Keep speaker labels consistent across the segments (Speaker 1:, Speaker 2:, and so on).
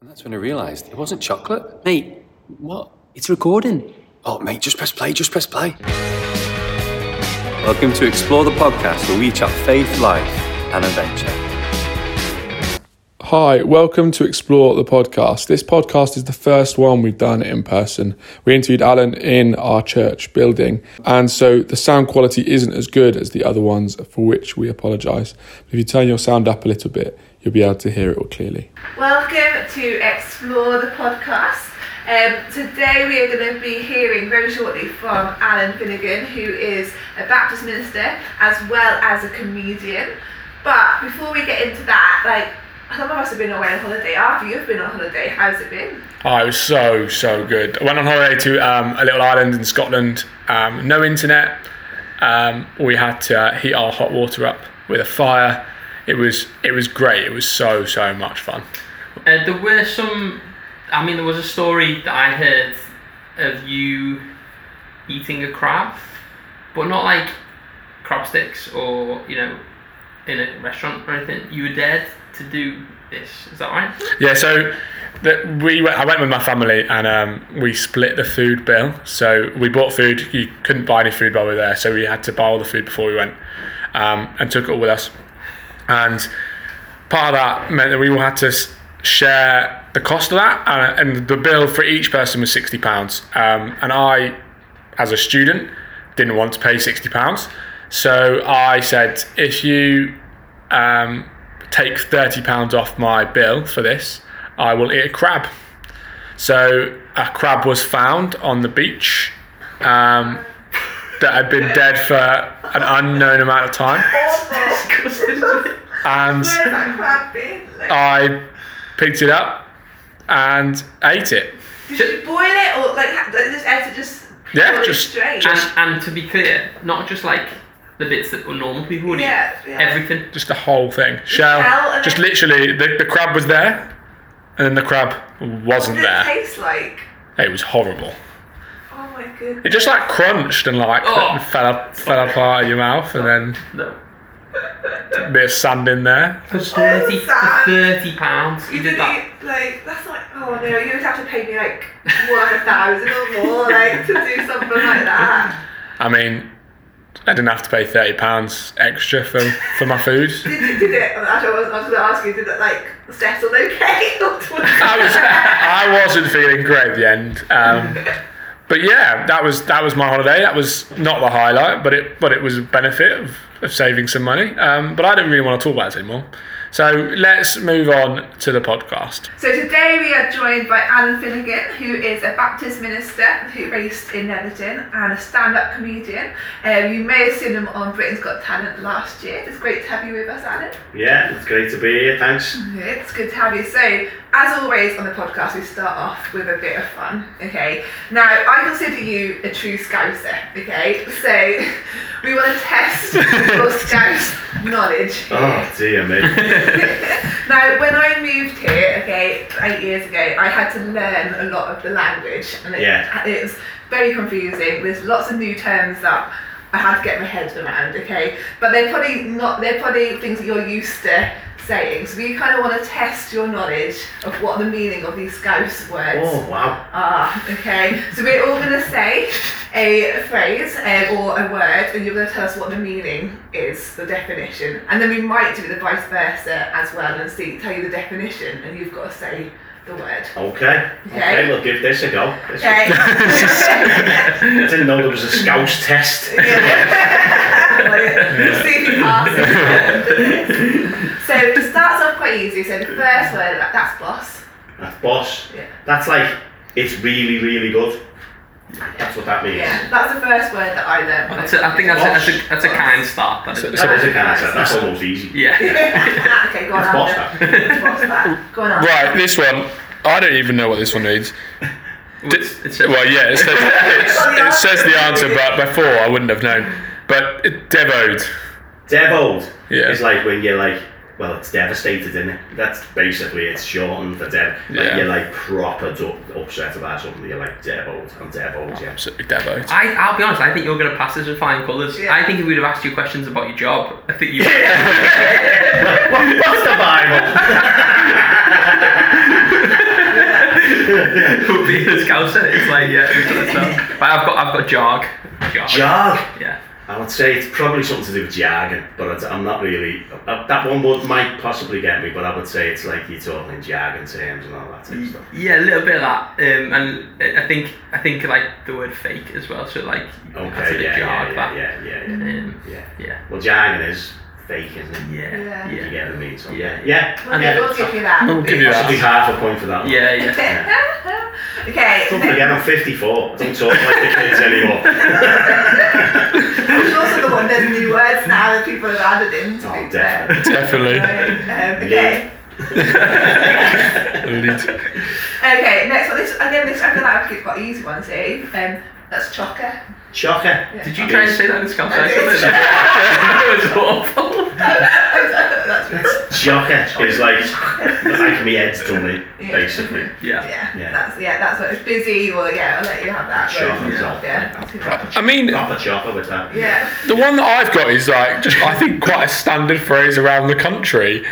Speaker 1: And that's when I realised it wasn't chocolate.
Speaker 2: Mate, what? It's recording.
Speaker 1: Oh, mate, just press play, just press play. Welcome to Explore the Podcast, where we chat faith, life, and adventure.
Speaker 3: Hi, welcome to Explore the Podcast. This podcast is the first one we've done in person. We interviewed Alan in our church building, and so the sound quality isn't as good as the other ones, for which we apologise. If you turn your sound up a little bit, you'll be able to hear it all clearly.
Speaker 4: Welcome to Explore the Podcast. Um, today we are going to be hearing very shortly from Alan Finnegan, who is a Baptist minister as well as a comedian. But before we get into that, like some of us have been away on holiday. After you've been on holiday, how's it been?
Speaker 3: Oh, it was so, so good. I went on holiday to um, a little island in Scotland, um, no internet. Um, we had to uh, heat our hot water up with a fire. It was it was great. It was so so much fun.
Speaker 5: Uh, there were some. I mean, there was a story that I heard of you eating a crab, but not like crab sticks or you know, in a restaurant or anything. You were dared to do this. Is that right?
Speaker 3: Yeah, so the, we went, I went with my family and um, we split the food bill. So we bought food. You couldn't buy any food while we were there, so we had to buy all the food before we went um, and took it all with us. And part of that meant that we all had to share the cost of that, and, and the bill for each person was sixty pounds. Um, and I, as a student, didn't want to pay sixty pounds, so I said, if you um, take thirty pounds off my bill for this, I will eat a crab. So a crab was found on the beach um, that had been dead for an unknown amount of time, and
Speaker 4: Where's that crab been? Like,
Speaker 3: I picked it up and ate it.
Speaker 4: did you boil it or like ha- just ate it just?
Speaker 3: Yeah,
Speaker 4: boil it
Speaker 3: just-
Speaker 5: And, and to be clear, not just like the bits that were normal people would
Speaker 4: Yeah,
Speaker 5: eat.
Speaker 4: yeah.
Speaker 5: Everything.
Speaker 3: Just the whole thing. Shell.
Speaker 4: shell and
Speaker 3: Just literally, the, the crab was there, and then the crab wasn't what
Speaker 4: did it
Speaker 3: there.
Speaker 4: taste like?
Speaker 3: It was horrible.
Speaker 4: Oh my goodness.
Speaker 3: It just like crunched and like
Speaker 5: Oh.
Speaker 3: fell up, fell apart of your mouth, and then
Speaker 5: No.
Speaker 3: a bit of sand in there.
Speaker 5: For thirty, for thirty pounds, you
Speaker 4: You
Speaker 5: did
Speaker 4: did
Speaker 5: that.
Speaker 4: eat, like that's like oh no, you would have to pay me like more like a thousand or more like to do something like that.
Speaker 3: I mean, I didn't have to pay thirty pounds extra for for my food.
Speaker 4: Did, did, did it? Actually, I was, I was going to ask you, did it like settle okay?
Speaker 3: I was I wasn't feeling great at the end. Um, but yeah, that was that was my holiday. That was not the highlight, but it but it was a benefit of, of saving some money. Um, but I don't really want to talk about it anymore. So let's move on to the podcast.
Speaker 4: So today we are joined by Alan Finnegan, who is a Baptist minister who based in Netherton and a stand-up comedian. Um, you may have seen him on Britain's Got Talent last year. It's great to have you with us, Alan.
Speaker 6: Yeah, it's great to be here. Thanks.
Speaker 4: It's good to have you. So, as always on the podcast, we start off with a bit of fun. Okay. Now, I consider you a true Scouser. Okay. So, we want to test your knowledge.
Speaker 6: Oh dear me.
Speaker 4: Now, when I moved here, okay, eight years ago, I had to learn a lot of the language, and it,
Speaker 6: Yeah.
Speaker 4: it was very confusing. There's lots of new terms that I had to get my head around, okay, but they're probably not. They're probably things that you're used to saying. So we kind of want to test your knowledge of what the meaning of these ghost words
Speaker 6: Oh wow.
Speaker 4: Ah, okay. So we're all going to say a phrase um, or a word, and you're going to tell us what the meaning is, the definition, and then we might do the vice versa as well and see tell you the definition, and you've got to say the word.
Speaker 6: Okay.
Speaker 4: Okay.
Speaker 6: Okay, we'll give this a go. This-
Speaker 4: Okay.
Speaker 6: I didn't know there was a Scouse test.
Speaker 4: We'll see if you pass it. So it starts off quite easy. So the first word, that- that's boss.
Speaker 6: That's boss.
Speaker 4: Yeah.
Speaker 6: That's like it's really really good. That's what that means.
Speaker 4: Yeah, that's the first word that I learned. when
Speaker 5: That's a, I think that's a, that's a, that's a kind start. That
Speaker 3: So-
Speaker 5: is.
Speaker 3: so-
Speaker 6: That is a kind of That's almost easy.
Speaker 5: yeah.
Speaker 4: okay, go on.
Speaker 6: It's boss
Speaker 4: Alan.
Speaker 6: that.
Speaker 4: It's boss that. Go on.
Speaker 3: Right, this one. I don't even know what this one means.
Speaker 5: It's, it's
Speaker 3: Well, yeah, it says, it's, it says the answer, but before I wouldn't have known. But it, devoed.
Speaker 6: Devoed
Speaker 3: Yeah.
Speaker 6: It's like when you're like, well, it's devastated, isn't it? That's basically it's shortened for dev. Like
Speaker 3: Yeah.
Speaker 6: you're like proper du- upset about something. You're like devoed. I'm devoed. Yeah.
Speaker 3: Absolutely devoed.
Speaker 5: I, I'll be honest, I think you're going to pass this with flying colours.
Speaker 4: Yeah.
Speaker 5: I think if we'd have asked you questions about your job, I think you
Speaker 6: What- What's the Bible?
Speaker 5: being a scouser, it's like yeah, we've got stuff. But I've got I've got jog. Jog.
Speaker 6: Jog.
Speaker 5: Yeah.
Speaker 6: I would say it's probably something to do with jargon, but I'm not really. Uh, that one would might possibly get me, but I would say it's like you're talking in jargon terms and all that type of stuff.
Speaker 5: Yeah, a little bit of that, um, and I think I think like the word fake as well. So like
Speaker 6: Okay, yeah, yeah, yeah, yeah, yeah, yeah,
Speaker 5: Um,
Speaker 6: yeah.
Speaker 5: yeah,
Speaker 6: Well, jargon is fake, isn't it?
Speaker 5: yeah,
Speaker 4: Yeah.
Speaker 5: yeah,
Speaker 6: You get what I mean? So,
Speaker 5: Yeah.
Speaker 6: yeah, yeah.
Speaker 4: We'll,
Speaker 6: yeah.
Speaker 4: we'll give you that.
Speaker 3: We'll give you
Speaker 6: That should be half a point for that one.
Speaker 5: yeah, yeah.
Speaker 4: okay.
Speaker 6: Don't forget, I'm 54. I don't talk like the kids anymore.
Speaker 4: I'm sure some of the one there's new words now that people have added in. To
Speaker 6: Oh,
Speaker 4: be
Speaker 6: definitely.
Speaker 3: Definitely.
Speaker 4: Um, okay.
Speaker 3: Lead.
Speaker 4: Okay. Next one. This again. This I feel like it's quite easy one too. Um, that's chocker.
Speaker 6: Shocker.
Speaker 5: Did you try and say that in Scouse
Speaker 4: I
Speaker 5: accent? it was awful.
Speaker 4: that's
Speaker 6: Shocker is like like me head's dummy,
Speaker 4: Yeah.
Speaker 6: basically.
Speaker 5: Yeah.
Speaker 4: yeah,
Speaker 6: Yeah.
Speaker 4: That's yeah. That's what it's busy. Or yeah, I'll let you have that.
Speaker 6: Sure,
Speaker 4: version.
Speaker 6: yeah.
Speaker 4: Yeah.
Speaker 3: I mean,
Speaker 6: Proper chopper with that.
Speaker 4: Yeah.
Speaker 3: the one that I've got is like just I think quite a standard phrase around the country,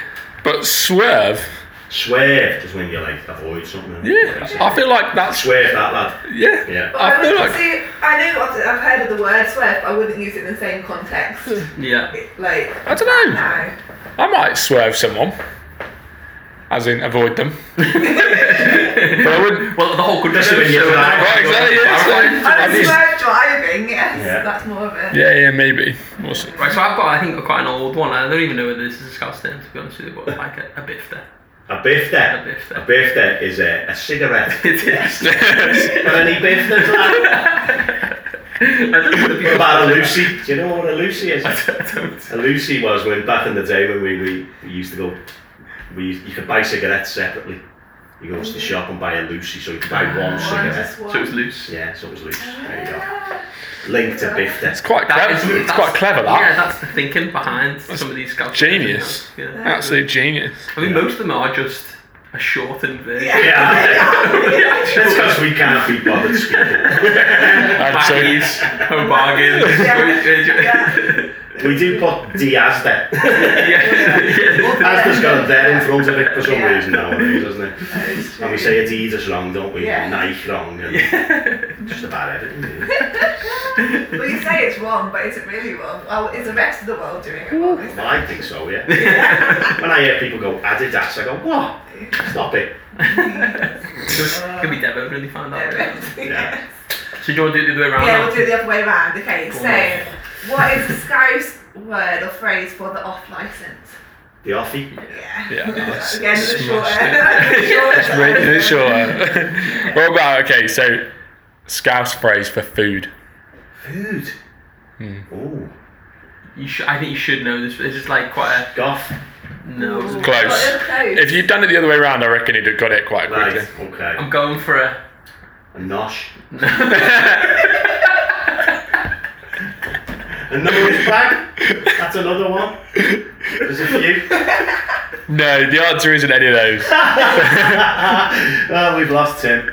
Speaker 3: but swerve.
Speaker 6: Swerve is when you like avoid something.
Speaker 3: Yeah, I feel like that's
Speaker 6: Swerve that lad.
Speaker 3: yeah.
Speaker 6: Yeah.
Speaker 3: I
Speaker 4: I,
Speaker 3: feel
Speaker 4: would
Speaker 3: like
Speaker 4: see. I know I've heard of the word swerve, but I wouldn't use it in the same context.
Speaker 5: Yeah.
Speaker 4: Like
Speaker 3: I don't know.
Speaker 4: now.
Speaker 3: I might swerve someone, as in avoid them. but I wouldn't.
Speaker 5: Well, the whole country.
Speaker 6: Just when
Speaker 5: knows,
Speaker 6: you're
Speaker 5: so-
Speaker 3: Right, exactly. Yeah,
Speaker 4: I
Speaker 3: I
Speaker 4: mean,
Speaker 3: mean-
Speaker 4: swerve driving. Yes,
Speaker 6: Yeah.
Speaker 4: that's more of it.
Speaker 3: yeah, yeah, maybe. We'll see.
Speaker 5: Right, so I've got, I think, quite an old one. I don't even know whether this is disgusting to be honest with you, but like a, a bifter.
Speaker 6: A
Speaker 5: beth de?
Speaker 6: A beth de is a, a cigarette.
Speaker 5: It is.
Speaker 6: But any
Speaker 5: beth de
Speaker 6: What about a Lucy? Do you know what a Lucy is?
Speaker 5: I don't.
Speaker 6: A Lucy was when back in the day when we, we, we used to go, we, you could buy cigarettes separately. You go to the shop and buy a Lucy, so you can buy one
Speaker 4: One,
Speaker 6: cigarette.
Speaker 5: So it was loose.
Speaker 6: Yeah, so it was loose. There you go. Link to bifter.
Speaker 3: It's quite
Speaker 5: That
Speaker 3: clever.
Speaker 5: is-
Speaker 3: It's
Speaker 5: that's-
Speaker 3: quite clever. That.
Speaker 5: Yeah, that's the thinking behind some of these Scouse
Speaker 3: genius.
Speaker 5: you. Yeah.
Speaker 3: Absolute genius.
Speaker 5: I mean, most of them are just a shortened version.
Speaker 6: Yeah. That's because we can't be bothered speaking.
Speaker 3: I'd say.
Speaker 5: Baggies, home bargains.
Speaker 4: Yeah.
Speaker 6: We do put Diaz there.
Speaker 5: yeah.
Speaker 6: Asda's got a there in front of it for some
Speaker 4: Yeah.
Speaker 6: reason nowadays, doesn't it?
Speaker 4: That is
Speaker 6: And we
Speaker 4: true.
Speaker 6: say Adidas wrong, don't we?
Speaker 4: Yeah.
Speaker 6: Nike wrong. And Just about everything. really.
Speaker 4: Well, you say it's wrong, but is it really wrong? Well, is the rest of the world doing it wrong?
Speaker 6: Well, I think so, yeah. when I hear people go Adidas, I go, what? Stop it.
Speaker 5: Could be Devo when they find out.
Speaker 4: that-
Speaker 6: Yeah.
Speaker 5: So do you want to do it the other way around?
Speaker 4: Yeah,
Speaker 5: now?
Speaker 4: we'll do it the other way around. Okay,
Speaker 5: Go
Speaker 4: so what is the Scouse word or phrase for the off license?
Speaker 6: The offie.
Speaker 4: Yeah.
Speaker 3: Yeah, nice.
Speaker 4: Again, the short.
Speaker 3: Smashed Really sure. what about okay? So, Scouse phrase for food.
Speaker 6: Food.
Speaker 3: Hmm.
Speaker 6: Ooh.
Speaker 5: You should, I think you should know this. It's just like quite
Speaker 6: Goff.
Speaker 5: a no.
Speaker 3: Close. If you'd done it the other way around, I reckon you'd have got it quite quickly.
Speaker 6: Okay.
Speaker 5: I'm going for a.
Speaker 6: A nosh. A nose bag. That's another one. There's a few.
Speaker 3: No, the answer isn't any of those.
Speaker 6: oh, we've lost Tim.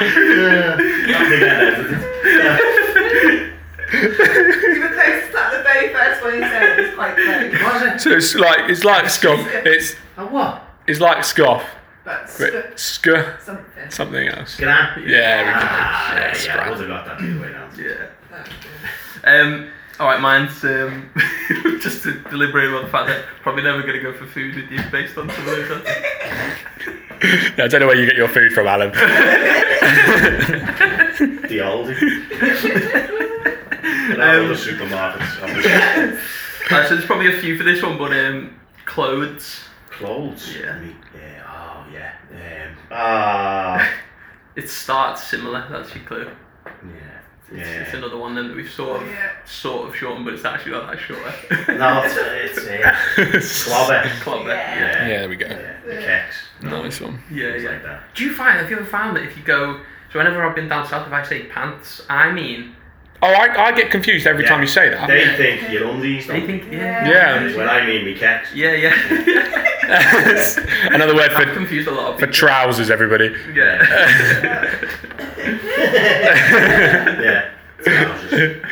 Speaker 6: Have to get edited.
Speaker 4: You were close to that. The very first one you said was quite close.
Speaker 6: Was it?
Speaker 3: So it's like it's like scoff. It's
Speaker 6: A what?
Speaker 3: it's like scoff,
Speaker 4: But
Speaker 3: but
Speaker 4: sc-
Speaker 3: sc
Speaker 4: something.
Speaker 3: something else.
Speaker 6: Scran.
Speaker 3: Yeah, we can.
Speaker 6: Ah,
Speaker 3: Yeah,
Speaker 6: yeah, I
Speaker 3: scran.
Speaker 6: would have got that the way round.
Speaker 5: Yeah. Um. All right, mine's um, just to deliberate on the fact that probably never going to go for food with you based on some of those. answers.
Speaker 3: Yeah, I don't know where you get your food from, Alan.
Speaker 6: The Aldi. But all the supermarkets, obviously.
Speaker 5: Uh, so there's probably a few for this one, but um, clothes.
Speaker 6: Clothes.
Speaker 5: Yeah.
Speaker 6: I mean, yeah. Oh, yeah. Um, ah.
Speaker 5: It starts similar. That's your clue.
Speaker 6: yeah.
Speaker 5: It's,
Speaker 6: Yeah.
Speaker 5: it's another one then that we've sort of
Speaker 4: Yeah.
Speaker 5: sort of shortened, but it's actually not that short.
Speaker 6: No, it's, it's uh, clobber.
Speaker 5: Club it.
Speaker 4: Yeah.
Speaker 6: Yeah.
Speaker 3: Yeah, there we go.
Speaker 6: Yeah. The keks.
Speaker 3: Nice one.
Speaker 5: Yeah,
Speaker 6: Things
Speaker 5: yeah.
Speaker 6: like that.
Speaker 5: Do you find? Have you ever found that if you go? So whenever I've been down south, if I say pants, I mean
Speaker 3: Oh, I, I get confused every
Speaker 6: Yeah.
Speaker 3: time you say that.
Speaker 6: They think your undies,
Speaker 5: they
Speaker 6: don't
Speaker 5: think
Speaker 4: Yeah.
Speaker 5: yeah,
Speaker 3: Yeah.
Speaker 6: When I mean me keks.
Speaker 5: yeah, yeah.
Speaker 3: Another word
Speaker 5: I've
Speaker 3: for
Speaker 5: confused a lot of
Speaker 3: for
Speaker 5: people.
Speaker 3: trousers, everybody.
Speaker 5: Yeah.
Speaker 6: Yeah. Trousers.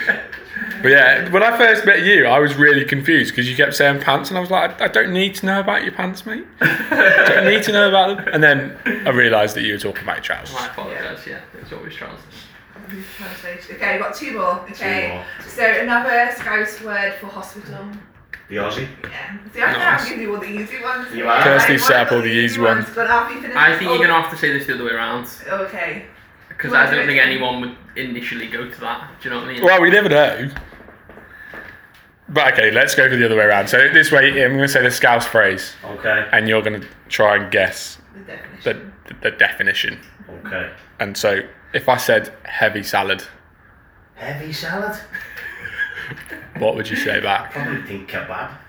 Speaker 3: But yeah, when I first met you, I was really confused because you kept saying pants, and I was like, I, I don't need to know about your pants, mate. I don't need to know about them. And then I realised that you were talking about your trousers.
Speaker 5: I apologise. Yeah, it's always trousers.
Speaker 4: Translation. Okay, we've got two more. Okay.
Speaker 6: more.
Speaker 4: So another Scouse word for hospital.
Speaker 6: The Aussie.
Speaker 4: Yeah. See, I think
Speaker 3: Nice.
Speaker 4: I'm giving you all the easy ones.
Speaker 6: You are.
Speaker 3: Kirsty
Speaker 4: Like,
Speaker 3: set up all the easy ones.
Speaker 4: But after you finish
Speaker 5: I think you're gonna have to say this the other way around
Speaker 4: Okay.
Speaker 5: because I don't
Speaker 4: do
Speaker 5: think anyone would initially go to that. Do you know what I mean?
Speaker 3: Well, we never know. But okay, let's go for the other way around. So this way, I'm going to say the Scouse phrase,
Speaker 6: Okay.
Speaker 3: and you're going to try and guess
Speaker 4: The definition.
Speaker 3: the, the, the definition.
Speaker 6: Okay.
Speaker 3: And so if I said heavy salad,
Speaker 6: Heavy salad.
Speaker 3: what would you say back?
Speaker 6: Probably think kebab.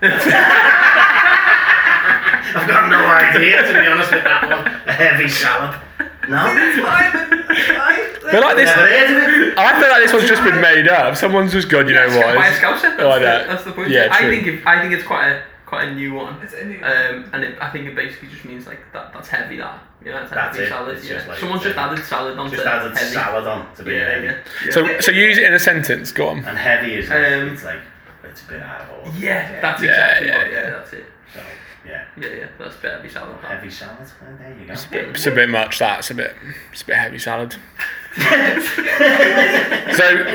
Speaker 6: I've got no idea to be honest with that one. A heavy salad. No.
Speaker 4: It's fine, it's.
Speaker 3: But like this,
Speaker 6: Never heard of it.
Speaker 3: I feel like this one's just been made up. Someone's just gone, you know what?
Speaker 5: By a
Speaker 3: it's-
Speaker 5: scouser. That's,
Speaker 3: Oh, I
Speaker 5: the,
Speaker 3: know.
Speaker 5: that's the point.
Speaker 3: Yeah,
Speaker 5: I
Speaker 3: true.
Speaker 5: think if, I think it's quite a quite a new one.
Speaker 4: It's a new
Speaker 5: Um, and it, I think it basically just means like that. That's heavy. That you know, that's,
Speaker 6: That's
Speaker 5: heavy
Speaker 6: it.
Speaker 5: salad.
Speaker 6: It's
Speaker 5: yeah.
Speaker 6: just like-
Speaker 5: Someone's just added salad onto
Speaker 6: Just added
Speaker 5: heavy.
Speaker 6: salad on to be
Speaker 5: Yeah,
Speaker 6: heavy.
Speaker 5: yeah. yeah.
Speaker 3: So, so use it in a sentence. Go on.
Speaker 6: And heavy is like,
Speaker 5: Um,
Speaker 6: it's like, it's a bit out of order.
Speaker 5: Yeah, that's
Speaker 3: Yeah,
Speaker 5: exactly
Speaker 3: yeah,
Speaker 5: what.
Speaker 3: yeah.
Speaker 5: Yeah, that's it.
Speaker 6: So, yeah.
Speaker 5: Yeah, yeah, that's a bit heavy salad. that.
Speaker 6: Heavy salad. Well, there you go.
Speaker 3: It's a bit much. That it's a bit. It's a bit heavy salad. so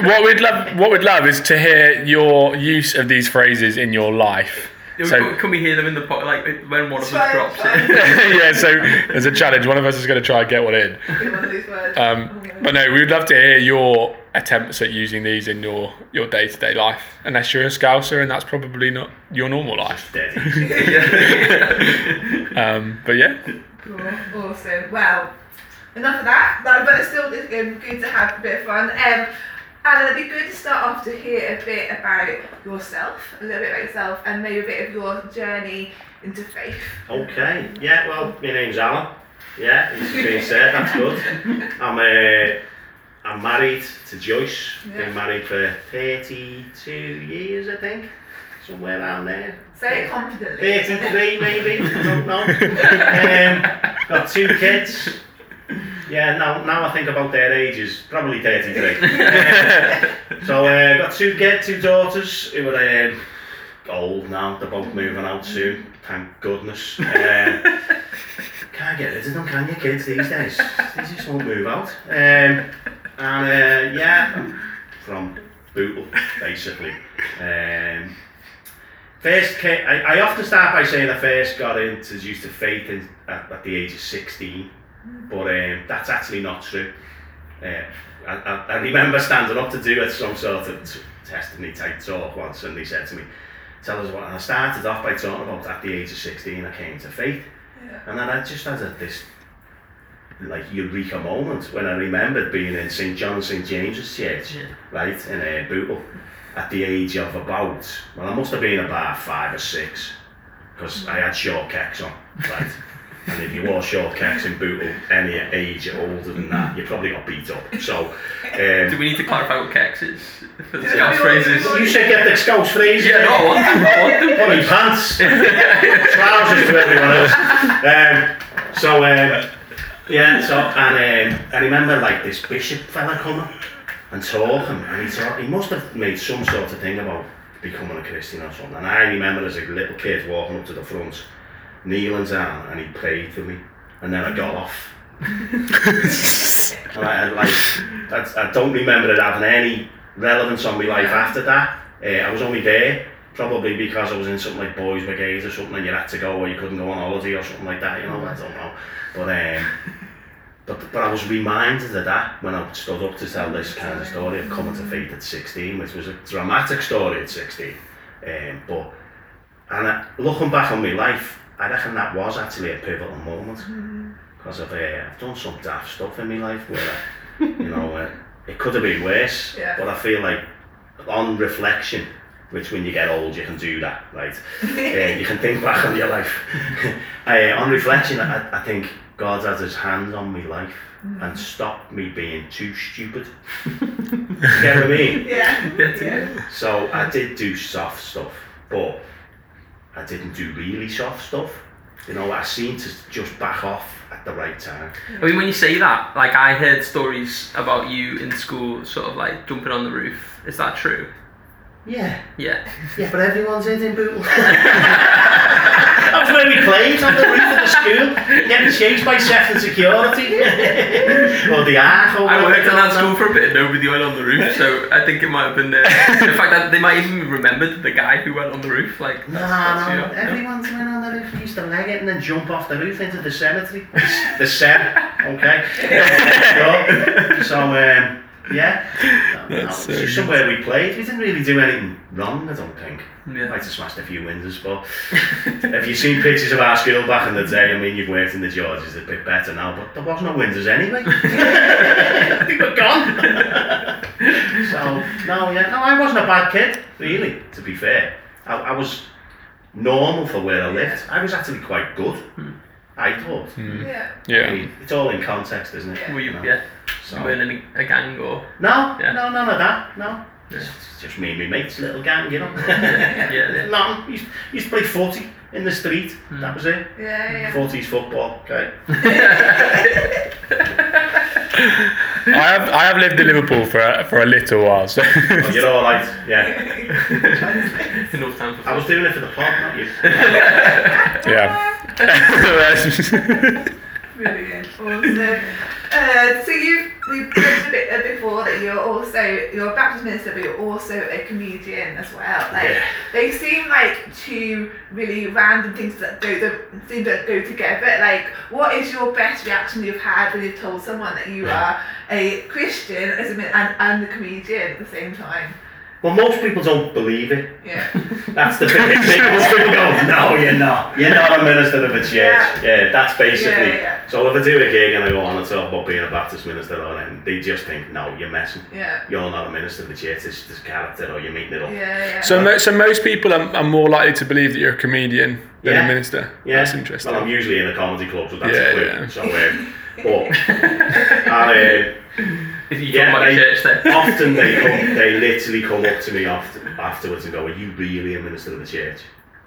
Speaker 3: what we'd love, what we'd love, is to hear your use of these phrases in your life.
Speaker 5: Yeah,
Speaker 3: So
Speaker 5: can, can we hear them in the pot? Like when one of us drops
Speaker 4: try.
Speaker 5: it.
Speaker 3: yeah, so there's a challenge. One of us is going to try and get one in.
Speaker 4: One of these words.
Speaker 3: Um, but no, we'd love to hear your attempts at using these in your your day to day life. Unless you're a Scouser, and that's probably not your normal life. Um, but yeah,
Speaker 4: Cool. Awesome. Well, enough of that. But it's still it's, good to have a bit of fun. Um, and it'd be good to start off to hear a bit about yourself, a little bit about yourself, and maybe a bit of your journey into faith.
Speaker 6: Okay. Yeah. Well, my name's Alan. Yeah, it's been said. That's good. I'm uh, I'm married to Joyce.
Speaker 4: Yeah.
Speaker 6: Been married for 32 years, I think, somewhere around there.
Speaker 4: Say it confidently.
Speaker 6: 33 maybe. I don't know. um, got two kids. Yeah, now now I think about their ages, probably 33. so uh, got two kids, two daughters who are um, old now. They're both moving out soon. Thank goodness. Uh, can't get rid of them, can you, kids these days? They just won't move out. Um, and uh, yeah, I'm from Bootle, basically. Um, First, I, I often start by saying I first got introduced to faith in, at, at the age of 16, but um, that's actually not true. Uh, I, I, I remember standing up to do it, some sort of t- testimony type talk once, and they said to me, Tell us what. And I started off by talking about at the age of 16, I came to faith.
Speaker 4: Yeah.
Speaker 6: And then I just had a, this like eureka moment when I remembered being in St John St James's Church,
Speaker 5: Yeah.
Speaker 6: right, in uh, Bootle, at the age of about, well, I must have been about five or six, because I had short kecks on, right. And if you wore short kecks in Bootle any age older than that, you probably got beat up. So,
Speaker 5: Do
Speaker 6: um,
Speaker 5: we need to clarify what kex is for the
Speaker 4: Yeah,
Speaker 5: Scouse phrases?
Speaker 6: you should get the Scouse phrase.
Speaker 5: Yeah, no, I want them. I want them.
Speaker 6: Put me pants. trousers to everyone else. Um, so um, yeah, so and um, I remember like this bishop fella coming and talking, and he thought he must have made some sort of thing about becoming a Christian or something. And I remember as a little kid walking up to the front, kneeling down, and he prayed for me, and then I got off. and I, I, like, I, I don't remember it having any relevance on my life after that. Uh, I was only there probably because I was in something like boys' brigade or something, and you had to go or you couldn't go on holiday or something like that. You know, I don't know. But um, but but I was reminded of that when I stood up to tell this kind of story of coming to faith at 16, which was a dramatic story at 16. Um, but and I, looking back on my life, I reckon that was actually a pivotal moment because I've, uh, I've done some daft stuff in my life where you know uh, it could have been worse.
Speaker 4: Yeah.
Speaker 6: But I feel like on reflection, which when you get old you can do that, right? uh, you can think back on your life. uh, on reflection, I, I think God has His hand on my life and stopped me being too stupid. you get what I mean?
Speaker 4: Yeah.
Speaker 5: Yeah,
Speaker 4: yeah.
Speaker 6: So I did do soft stuff, but I didn't do really soft stuff. You know, I seemed to just back off at the right time.
Speaker 5: I mean, when you say that, like I heard stories about you in school, sort of like jumping on the roof. Is that true?
Speaker 6: Yeah.
Speaker 5: Yeah.
Speaker 6: Yeah, but everyone's in in Bootle. that was where we played, on the roof of the school, getting chased by Sefton security. or the Ark, or
Speaker 5: I worked
Speaker 6: they
Speaker 5: on that school for a bit and nobody went on the roof, so I think it might have been. Uh, in fact, that- they might even remembered the guy who went on the roof. Like,
Speaker 6: No,
Speaker 5: that's, that's,
Speaker 6: no,
Speaker 5: you know,
Speaker 6: everyone's went on the roof. We used to leg it and then jump off the roof into the cemetery. The Seb, okay? so, so, um, yeah.
Speaker 3: That's so uh,
Speaker 6: just somewhere we played. We didn't really do anything wrong, I don't think.
Speaker 5: Yeah.
Speaker 6: Might have smashed a few windows, but have you seen pictures of our school back in the day? I mean, you've worked in the Georges a bit better now, but there was no windows anyway. they were gone. so, no, yeah, no, I wasn't a bad kid, really, to be fair. I, I was normal for where I lived. I was actually quite good, hmm. I thought. Hmm.
Speaker 4: Yeah.
Speaker 6: I
Speaker 3: Yeah.
Speaker 6: mean, it's all in context, isn't it?
Speaker 5: Were you,
Speaker 6: know?
Speaker 5: yeah,
Speaker 6: So-
Speaker 5: you weren't in a, a gang or.
Speaker 6: No,
Speaker 5: Yeah.
Speaker 6: no, none of that, no.
Speaker 5: Yeah.
Speaker 6: It's just me and my mates, little gang, you know.
Speaker 5: Yeah, yeah.
Speaker 6: No, used, used to play footy in the street. Hmm. That was it.
Speaker 4: Yeah, yeah.
Speaker 6: Footy's football. Okay.
Speaker 3: I have I have lived in Liverpool for a, for a little while, so
Speaker 6: Well, you're all right. Yeah.
Speaker 5: Enough time for
Speaker 6: I was doing it for the pod, not you.
Speaker 3: yeah.
Speaker 4: Brilliant. Awesome. Uh, so you've we've mentioned a bit before that you're also you're a Baptist minister, but you're also a comedian as well. Like
Speaker 6: Yeah.
Speaker 4: they seem like two really random things that that seem to go together. Like, what is your best reaction you've had when you've told someone that you are a Christian as a, and, and a comedian at the same time?
Speaker 6: Well, most people don't believe it.
Speaker 4: Yeah.
Speaker 6: That's the big thing. Most people go, no, you're not. You're not a minister of a church.
Speaker 4: Yeah.
Speaker 6: Yeah, that's basically.
Speaker 4: Yeah, yeah.
Speaker 6: So if I do a gig and I go on and talk about being a Baptist minister or anything, they just think, no, you're messing.
Speaker 4: Yeah.
Speaker 6: You're not a minister of the church. It's just character or you're meeting it up.
Speaker 4: Yeah. Yeah.
Speaker 3: So, mo- so most people are, are more likely to believe that you're a comedian than
Speaker 6: Yeah.
Speaker 3: a minister.
Speaker 6: Yeah.
Speaker 3: That's interesting.
Speaker 6: Well, I'm usually in a comedy club, so that's
Speaker 3: Yeah,
Speaker 6: a clue.
Speaker 3: yeah.
Speaker 6: So, um, but I,
Speaker 5: If you
Speaker 6: Yeah,
Speaker 5: talk
Speaker 6: they-
Speaker 5: church then.
Speaker 6: often they come, they literally come up to me after, afterwards and go, "Are you really a minister of the church?"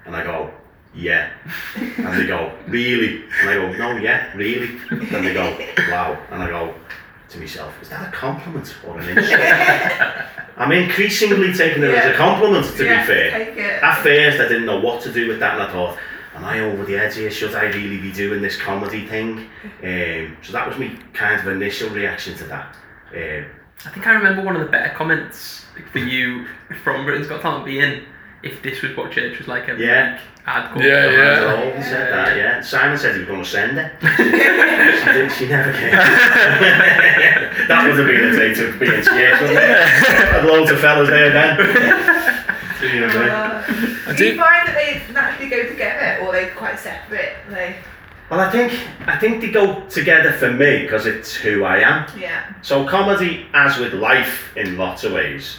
Speaker 6: And I go, "Yeah." And they go, "Really?" And I go, "No, yeah, really." And they go, "Wow." And I go to myself, "Is that a compliment or an insult?" I'm increasingly taking it as a compliment, to
Speaker 4: yeah,
Speaker 6: be fair.
Speaker 4: Take it.
Speaker 6: At first, I didn't know what to do with that, and I thought, am I over the edge here? Should I really be doing this comedy thing? Um, so that was my kind of initial reaction to that. Um,
Speaker 5: I think I remember one of the better comments for you from Britain's Got Talent being, if this was what church was like every
Speaker 6: Yeah.
Speaker 5: week, I'd come.
Speaker 3: Yeah,
Speaker 5: to
Speaker 3: yeah.
Speaker 5: the
Speaker 6: Alden
Speaker 5: house."
Speaker 6: said that, yeah. Simon said he was going to send it. she, did, she never came. that would have been a day to be in church, wouldn't it? Had loads of fellas there then. You know what I mean?
Speaker 4: Uh, do you
Speaker 3: do-
Speaker 4: find that they naturally go together, or are they quite separate? They,
Speaker 6: Well, I think I think they go together for me because it's who I am.
Speaker 4: yeah,
Speaker 6: So comedy, as with life in lots of ways,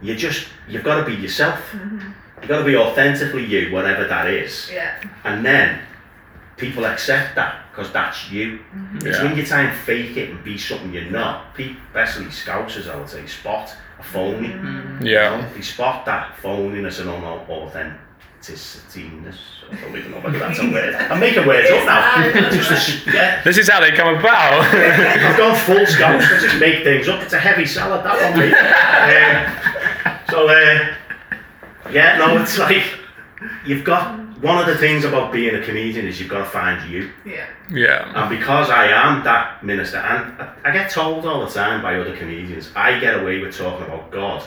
Speaker 6: you just you've got to be yourself. Mm-hmm. You've got to be authentically you, whatever that is,
Speaker 4: yeah,
Speaker 6: and then people accept that because that's you. Mm-hmm. It's
Speaker 3: Yeah.
Speaker 6: when you try and fake it and be something you're not. People, especially scousers, I would say, spot a phony. Mm-hmm.
Speaker 3: Yeah.
Speaker 6: They spot that phoniness and unauthenticityness. I don't even know whether that's a word. I'm making words up now. Just yeah.
Speaker 3: This is how they come about.
Speaker 6: I've gone full scout. I just make things up. It's a heavy salad, that one, mate. um, so, uh, yeah, no, it's like you've got one of the things about being a comedian is you've got to find you.
Speaker 4: yeah,
Speaker 3: yeah.
Speaker 6: And because I am that minister, and I- I get told all the time by other comedians, I get away with talking about God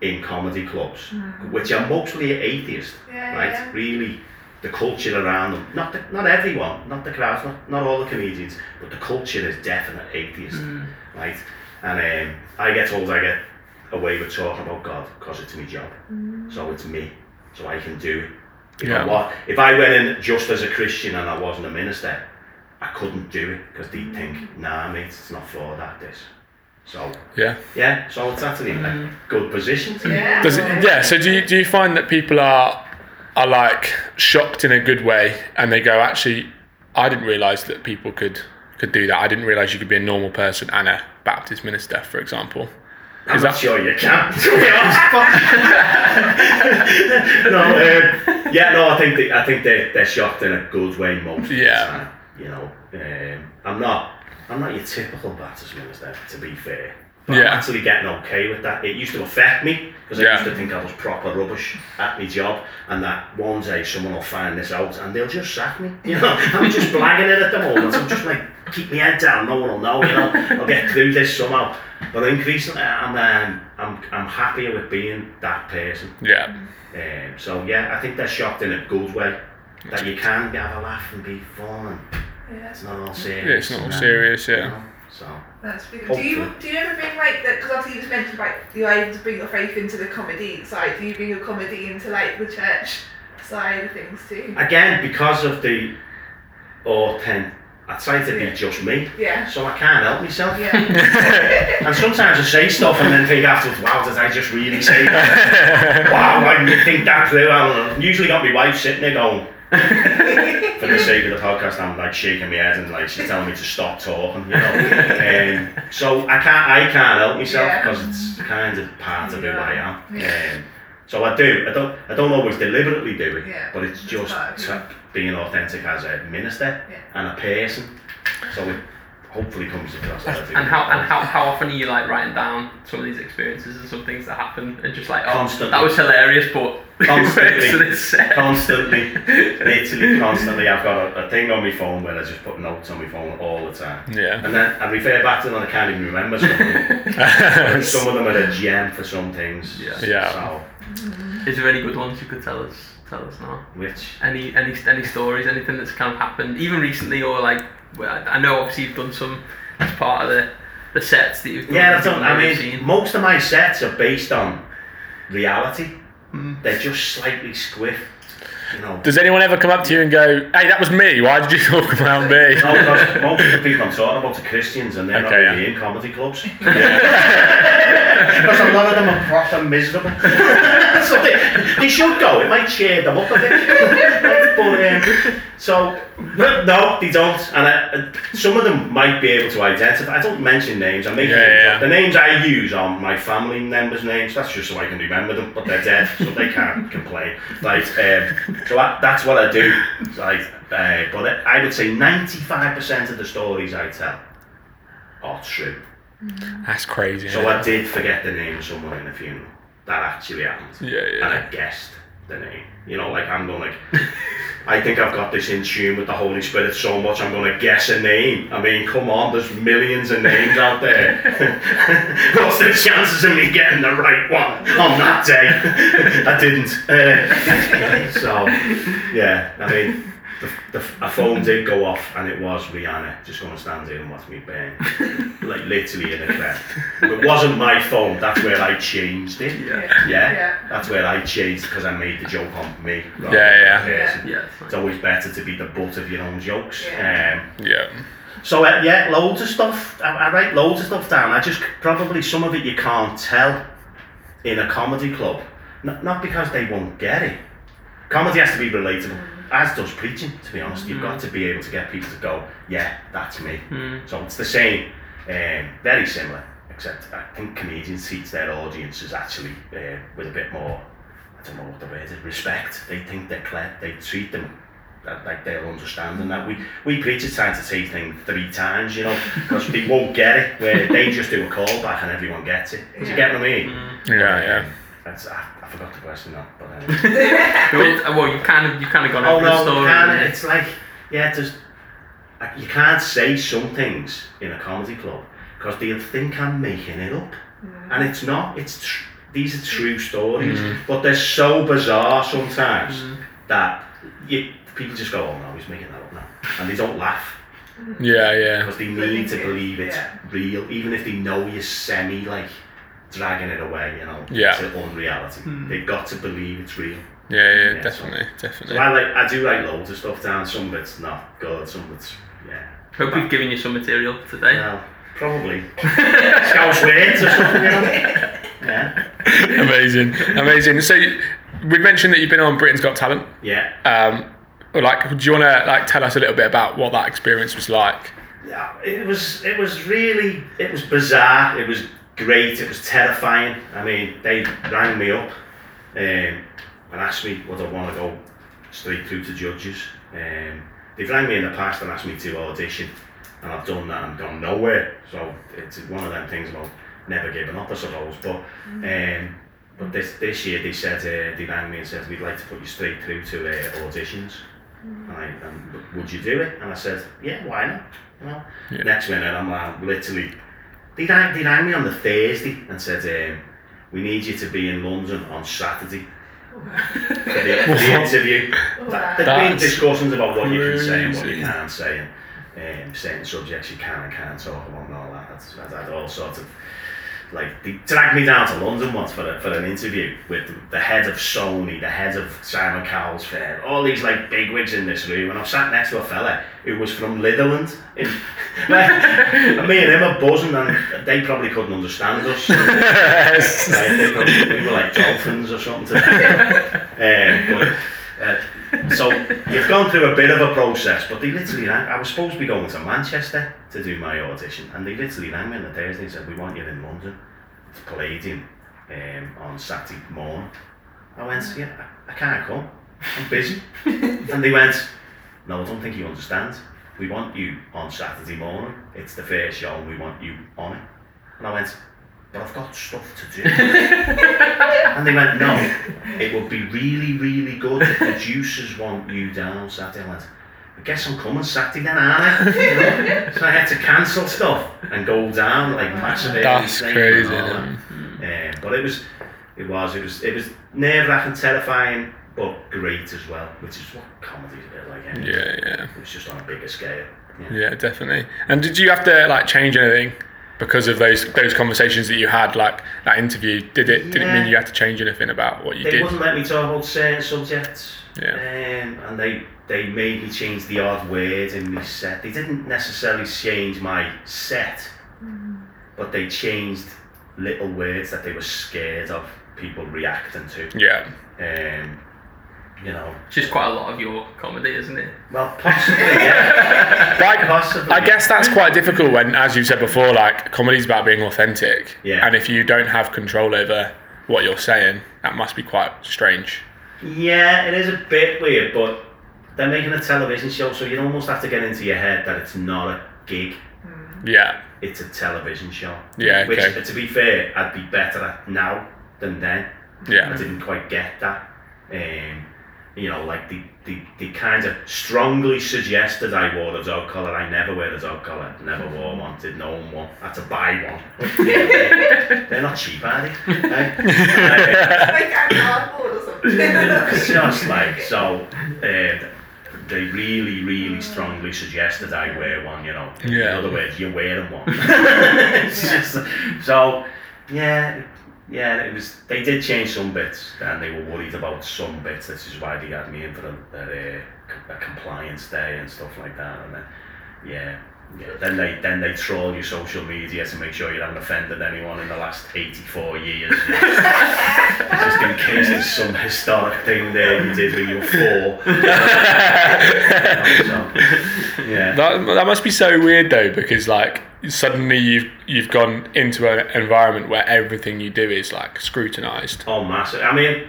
Speaker 6: in comedy clubs, which are mostly atheist,
Speaker 4: Yeah,
Speaker 6: right?
Speaker 4: yeah.
Speaker 6: Really, the culture around them, not the, not everyone, not the crowds, not, not all the comedians, but the culture is definitely atheist, mm. right? And um, I get told I get away with talking about God because it's my job, mm. so it's me, so I can do it. If,
Speaker 3: Yeah.
Speaker 6: I wa- if I went in just as a Christian and I wasn't a minister, I couldn't do it because they'd think, mm. nah, mate, it's not for that. This, so
Speaker 3: Yeah.
Speaker 6: yeah, so it's actually a good position. To
Speaker 4: yeah.
Speaker 3: Does it, yeah. So do you, do you find that people are are like shocked in a good way, and they go, actually, I didn't realise that people could could do that. I didn't realise you could be a normal person and a Baptist minister, for example.
Speaker 6: I'm
Speaker 3: that-
Speaker 6: sure you can. To be honest. no, um, yeah, no, I think they, I think they they're shocked in a good way most of the
Speaker 3: Yeah.
Speaker 6: time. You know, um, I'm not I'm not your typical Baptist minister. To be fair, But
Speaker 3: Yeah.
Speaker 6: I'm actually getting okay with that. It used to affect me because I
Speaker 3: Yeah.
Speaker 6: used to think I was proper rubbish at my job, and that one day someone will find this out and they'll just sack me. You know, I'm just blagging it at the moment. I'm just like keep my head down. No one will know. You know, I'll get through this somehow. But increasingly, I'm um, I'm I'm happier with being that person.
Speaker 3: Yeah.
Speaker 6: Um, so yeah, I think they're shocked in a good way that you can have a laugh and be fun. And
Speaker 4: Yeah.
Speaker 6: it's not all serious.
Speaker 3: Yeah, it's not all
Speaker 6: you know,
Speaker 3: serious,
Speaker 6: you
Speaker 3: yeah.
Speaker 6: know, So
Speaker 4: That's pretty good. Do you do you ever bring like that? Because obviously you just mentioned like you're able to bring your faith into the comedy side. Do you bring your comedy into like the church side of things too?
Speaker 6: again, because of the authentic, I try to
Speaker 4: Yeah.
Speaker 6: be just me.
Speaker 4: Yeah.
Speaker 6: So I can't help myself.
Speaker 4: Yeah.
Speaker 6: And sometimes I say stuff and then think afterwards, wow, did I just really say that? wow, I didn't think that through. I don't know. Usually got my wife sitting there going, for the sake of the podcast, I'm like shaking my head and like she's telling me to stop talking, you know. um, so I can't, I can't help myself
Speaker 4: Yeah.
Speaker 6: because it's kind of part of who I am. Um, so I do. I don't. I don't always deliberately do it,
Speaker 4: Yeah.
Speaker 6: but it's just being authentic as a minister
Speaker 4: Yeah.
Speaker 6: and a person. So it hopefully comes across. that
Speaker 5: And how and how, how often are you like writing down some of these experiences and some things that happen and just like oh
Speaker 6: Constantly.
Speaker 5: that was hilarious but
Speaker 6: Constantly.
Speaker 5: so this set.
Speaker 6: constantly, literally constantly. I've got a, a thing on my phone where I just put notes on my phone all the time.
Speaker 3: Yeah.
Speaker 6: And then I refer back to them and I can't even remember some of them. some of them are a gem for some things.
Speaker 5: Yeah.
Speaker 3: Yeah.
Speaker 6: So,
Speaker 5: Is there any good ones you could tell us tell us now?
Speaker 6: which
Speaker 5: Any any any stories, anything that's kind of happened, even recently or like well, I I know obviously you've done some as part of the the sets that you've done.
Speaker 6: yeah,
Speaker 5: that
Speaker 6: that's all, I mean,
Speaker 5: seen.
Speaker 6: most of my sets are based on reality.
Speaker 5: Mm.
Speaker 6: They're just slightly squiffed, know.
Speaker 3: Does anyone ever come up to you and go, "Hey, that was me. Why did you talk about me?"
Speaker 6: No, because most of the people I'm talking about are Christians and they're not
Speaker 3: Okay,
Speaker 6: really in comedy clubs. because a lot of them are proper miserable. so they, they should go, it might cheer them up a bit. but, um, so, no, they don't. And I, some of them might be able to identify. I don't mention names, I make
Speaker 3: Yeah,
Speaker 6: names
Speaker 3: yeah.
Speaker 6: The names I use are my family members' names. That's just so I can remember them, but they're dead, so they can't complain. Like, um, so I, that's what I do. Like, uh, but I would say 95% of the stories I tell are true.
Speaker 3: That's crazy.
Speaker 6: So I did forget the name of someone in the funeral. That actually happened.
Speaker 3: Yeah, yeah.
Speaker 6: And
Speaker 3: yeah.
Speaker 6: I guessed the name. You know, like I'm going like, I think I've got this in tune with the Holy Spirit so much I'm going to guess a name. I mean, come on, there's millions of names out there. What's the chances of me getting the right one on that day? I didn't. Uh, so, yeah, I mean, the, the, a phone did go off and it was Rihanna just going to stand there and watch me burn. like literally in a crowd. It wasn't my phone, that's where I changed it.
Speaker 5: Yeah.
Speaker 6: Yeah,
Speaker 4: Yeah.
Speaker 6: that's where I changed because I made the joke on me. rather
Speaker 3: Yeah, yeah.
Speaker 5: Yeah, it's
Speaker 6: It's always better to be the butt of your own jokes.
Speaker 4: Yeah.
Speaker 6: Um,
Speaker 3: Yeah.
Speaker 6: so uh, yeah, loads of stuff. I, I write loads of stuff down. I just probably some of it you can't tell in a comedy club, N- not because they won't get it. Comedy has to be relatable, as does preaching. To be honest, you've got to be able to get people to go, yeah, that's me.
Speaker 5: Mm.
Speaker 6: So it's the same, um, very similar, except I think comedians teach their audiences actually uh, with a bit more, I don't know what the word is, respect. They think they're clever, they treat them like they'll understand and that we, we preach preachers trying to say things three times, you know, because they won't get it, where they just do a callback and everyone gets it. Do you get what I mean?
Speaker 3: Yeah, yeah.
Speaker 6: That's, I, I forgot the question now, but uh,
Speaker 5: Well, well, you kind of you kind of got
Speaker 6: Oh
Speaker 5: over the
Speaker 6: no,
Speaker 5: story.
Speaker 6: you can't. It's like yeah, there's like, you can't say some things in a comedy club because they'll think I'm making it up, mm. and it's not. It's tr- these are true stories, mm. but they're so bizarre sometimes mm. that you, people just go, "Oh no, he's making that up now," and they don't laugh
Speaker 3: Yeah, yeah.
Speaker 6: because they need to believe it's
Speaker 4: Yeah.
Speaker 6: real, even if they know you're semi like dragging it away. You know,
Speaker 3: Yeah.
Speaker 6: it's an unreality. They've got to believe it's real.
Speaker 3: Yeah, yeah,
Speaker 6: Yeah,
Speaker 3: definitely,
Speaker 6: So
Speaker 3: definitely.
Speaker 6: I like I do write loads of stuff down. Some of it's not good. Some of it's yeah.
Speaker 5: Hope we've given you some material today.
Speaker 6: Well, probably Scouse words or something. You know? Yeah.
Speaker 3: Amazing, amazing. So you- we mentioned that you've been on Britain's Got Talent.
Speaker 6: Yeah.
Speaker 3: Um, like, do you want to like tell us a little bit about what that experience was like?
Speaker 6: Yeah, it was it was really it was bizarre. It was great. It was terrifying. I mean, they rang me up um, and asked me would I want to go straight through to judges. Um, they've rang me in the past and asked me to audition, and I've done that and gone nowhere. So it's one of them things about never given up, I suppose. But um, but this this year they said uh, they rang me and said we'd like to put you straight through to uh, auditions. And I, and would you do it? And I said, yeah, why not? You know.
Speaker 3: Yeah.
Speaker 6: Next minute, I'm uh, literally. They rang, they rang me on the Thursday and said, um, we need you to be in London on Saturday for the, for the interview. That, there'd been discussions about what you can say and what you can't say, and um, certain subjects you can and can't talk about and all that. That's, that's, that's all sorts of like they dragged me down to London once for, a, for an interview with the head of Sony, the head of Simon Cowell's Fair, all these like bigwigs in this room, and I sat next to a fella who was from Litherland. In, and me and him are buzzing, and they probably couldn't understand us. Like, they, probably, we were like dolphins or something. um, but, uh, so you've gone through a bit of a process, but they literally rang. I was supposed to be going to Manchester to do my audition, and they literally rang me on the Thursday and said, "We want you in London to Palladium um, on Saturday morning." I went, "Yeah, I, I can't come. I'm busy." and they went, "No, I don't think you understand. We want you on Saturday morning. It's the first show, and we want you on it." And I went, but I've got stuff to do. and they went, no, it would be really, really good. The producers want you down Saturday. Went, I guess I'm coming Saturday then, aren't I? You know? so I had to cancel stuff and go down like massive.
Speaker 3: That's crazy.
Speaker 6: and all that.
Speaker 3: man.
Speaker 6: Um, but it was, it was, it was, it was nerve wracking, terrifying, but great as well, which is what comedy's a bit like. Anyway.
Speaker 3: Yeah, yeah.
Speaker 6: It was just on a bigger scale. Yeah.
Speaker 3: Yeah, definitely. And did you have to like change anything because of those those conversations that you had, like that interview? Did it did it mean you had to change anything about what you
Speaker 6: They
Speaker 3: did?
Speaker 6: They wouldn't let me talk about certain subjects.
Speaker 3: Yeah.
Speaker 6: Um, and they they made me change the odd word in my set. They didn't necessarily change my set, but they changed little words that they were scared of people reacting to.
Speaker 3: Yeah.
Speaker 6: Um, you know,
Speaker 5: Just quite a lot of your comedy, isn't it?
Speaker 6: well, possibly, yeah.
Speaker 3: But I,
Speaker 6: Possibly.
Speaker 3: I guess that's quite difficult when, as you said before, like comedy's about being authentic.
Speaker 6: Yeah.
Speaker 3: And if you don't have control over what you're saying, that must be quite strange.
Speaker 6: Yeah, it is a bit weird, but they're making a television show, so you almost have to get into your head that it's not a gig.
Speaker 3: Yeah.
Speaker 6: it's a television show.
Speaker 3: Yeah, okay.
Speaker 6: uh, to be fair, I'd be better at now than then.
Speaker 3: Yeah.
Speaker 6: I didn't quite get that. Um, you know, like the, the, the kind of strongly suggested I wore a dog collar. I never wear a dog collar. Never wore one. Did no one one. Had to buy one. They're not cheap, are they? Right? Uh,
Speaker 4: like a cardboard or something.
Speaker 6: it's just like so. Uh, they really, really strongly suggested I wear one. You know.
Speaker 3: Yeah.
Speaker 6: In other words, you're wearing one. it's just so. Yeah. Yeah, it was. They did change some bits, and they were worried about some bits. This is why they had me in for a, a, a compliance day and stuff like that. And then, yeah, yeah. Then they then they troll your social media to make sure you haven't offended anyone in the last eighty four years. Just in case there's some historic thing there you did when you were four. Yeah.
Speaker 3: That, that must be so weird though, because like suddenly you've you've gone into an environment where everything you do is like scrutinized.
Speaker 6: Oh, massive. I mean,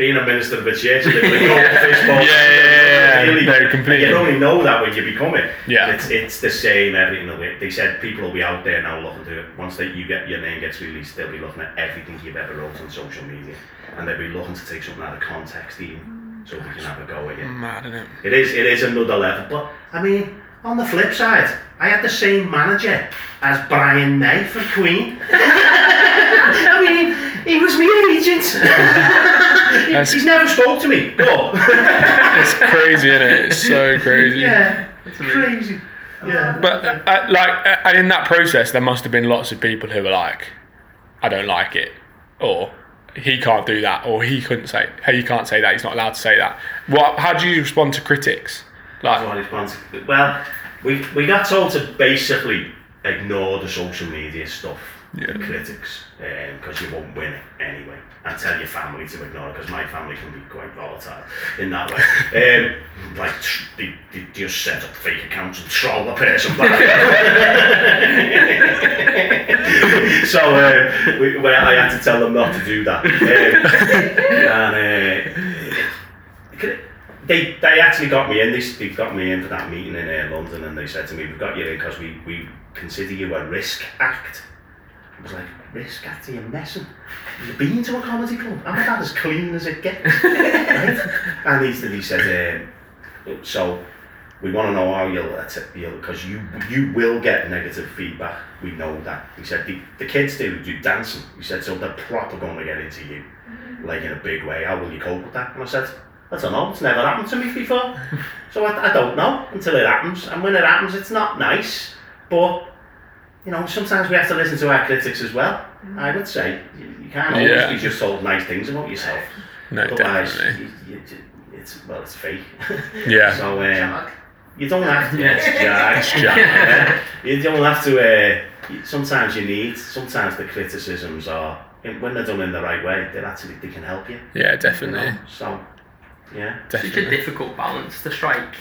Speaker 6: being a minister of the church, they to fish bowls.
Speaker 3: Yeah, yeah, yeah, yeah. No, completely.
Speaker 6: You only know that when you become it.
Speaker 3: Yeah.
Speaker 6: It's, it's the same, everything. that we- They said people will be out there now looking to it. Once they, you get your name gets released, they'll be looking at everything you've ever wrote on social media. And they'll be looking to take something out of context even, so we can have a go at you.
Speaker 3: Mad, isn't it?
Speaker 6: It is, it is another level. But, I mean, on the flip side, I had the same manager as Brian May for Queen. I mean, he was my agent. He's never spoke to me, but
Speaker 3: It's crazy, isn't it? It's so crazy.
Speaker 6: yeah, it's crazy. Yeah.
Speaker 3: But uh, like, uh, and in that process, there must have been lots of people who were like, "I don't like it," or "He can't do that," or "He couldn't say," "Hey, you can't say that. He's not allowed to say that." What? How do you respond to critics? Like,
Speaker 6: What response? Well, we we got told to basically ignore the social media stuff,
Speaker 3: Yeah.
Speaker 6: the critics, because you won't win it anyway, and tell your family to ignore it, because my family can be quite volatile in that way. um, like, they, they just set up fake accounts and troll the person back. so, uh, we, well, I had to tell them not to do that. Um, and uh, they they actually got me in. They, they got me in for that meeting in uh, London, and they said to me, "We've got you in because we we consider you a risk act." I was like, this Gatty, you're messing. You've been to a comedy club. I'm about as clean as it gets. right? And he, he said, um, so we want to know how you'll, you'll because you you will get negative feedback. We know that. He said the, the kids do do dancing. He said so they're proper going to get into you, like in a big way. How will you cope with that? And I said, I don't know. It's never happened to me before, so I, I don't know until it happens. And when it happens, it's not nice, but you know sometimes we have to listen to our critics as well. I would say you, you can't always
Speaker 3: Yeah.
Speaker 6: be just told nice things about yourself.
Speaker 3: No,
Speaker 6: Otherwise,
Speaker 3: definitely.
Speaker 6: you, you, it's well, it's fake.
Speaker 3: Yeah.
Speaker 6: so um, you don't have to.
Speaker 5: Yeah.
Speaker 6: It's jag.
Speaker 3: It's jag.
Speaker 6: Yeah. You don't have to. Uh, sometimes you need. Sometimes the criticisms are when they're done in the right way. They actually they can help you.
Speaker 3: Yeah,
Speaker 6: you
Speaker 3: definitely.
Speaker 6: know? So yeah. definitely.
Speaker 5: Such a difficult balance to strike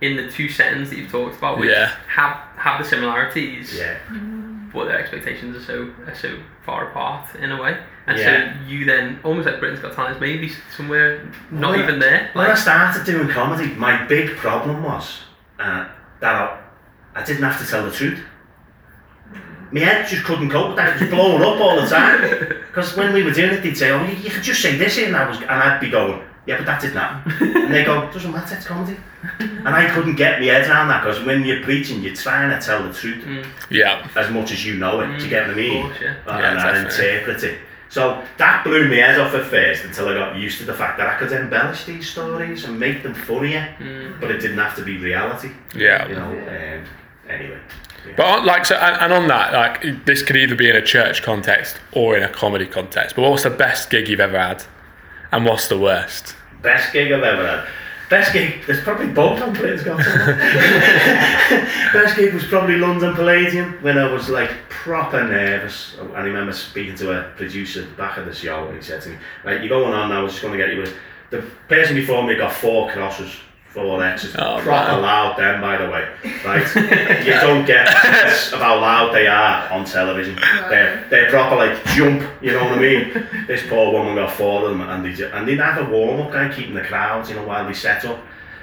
Speaker 5: in the two settings that you've talked about, which
Speaker 3: Yeah.
Speaker 5: have have the similarities,
Speaker 6: Yeah.
Speaker 5: but their expectations are so are so far apart in a way. And
Speaker 6: Yeah.
Speaker 5: so you then almost like Britain's Got Talent is maybe somewhere not
Speaker 6: Well,
Speaker 5: even there.
Speaker 6: When I started doing comedy, my big problem was uh, that I, I didn't have to tell the truth. My head just couldn't cope with that. It was blowing up all the time. Because when we were doing it, they'd say, "Oh, you, you could just say this," here," and I was, and I'd be going, "Yeah, but that didn't happen." and they go, "Doesn't matter, it's comedy." And I couldn't get my head around that because when you're preaching, you're trying to tell the truth
Speaker 5: Mm.
Speaker 3: Yeah.
Speaker 6: as much as you know it. Do you get what I mean?
Speaker 5: Course, yeah.
Speaker 6: And,
Speaker 3: Yeah,
Speaker 6: and interpret it. So that blew my head off at first until I got used to the fact that I could embellish these stories and make them funnier,
Speaker 5: Mm.
Speaker 6: but it didn't have to be reality.
Speaker 3: Yeah.
Speaker 6: You know. Um, anyway. yeah.
Speaker 3: But on, like so, and, and on that, like this could either be in a church context or in a comedy context. But what's the best gig you've ever had, and what's the worst?
Speaker 6: Best gig I've ever had. Best gig, there's probably both on Britain's Got Talent. Best gig was probably London Palladium when I was like proper nervous. I remember speaking to a producer back at the show and he said to me, Right, you're going on now, I was just going to get you with. The person before me got four crosses, four X's.
Speaker 3: Oh,
Speaker 6: proper
Speaker 3: man.
Speaker 6: loud then, by the way. Right? you don't get of how loud they are on television. They're, they're proper like jump, you know what I mean? This poor woman got four of them and they, and they had a warm up guy keeping the crowds, you know, while they set up.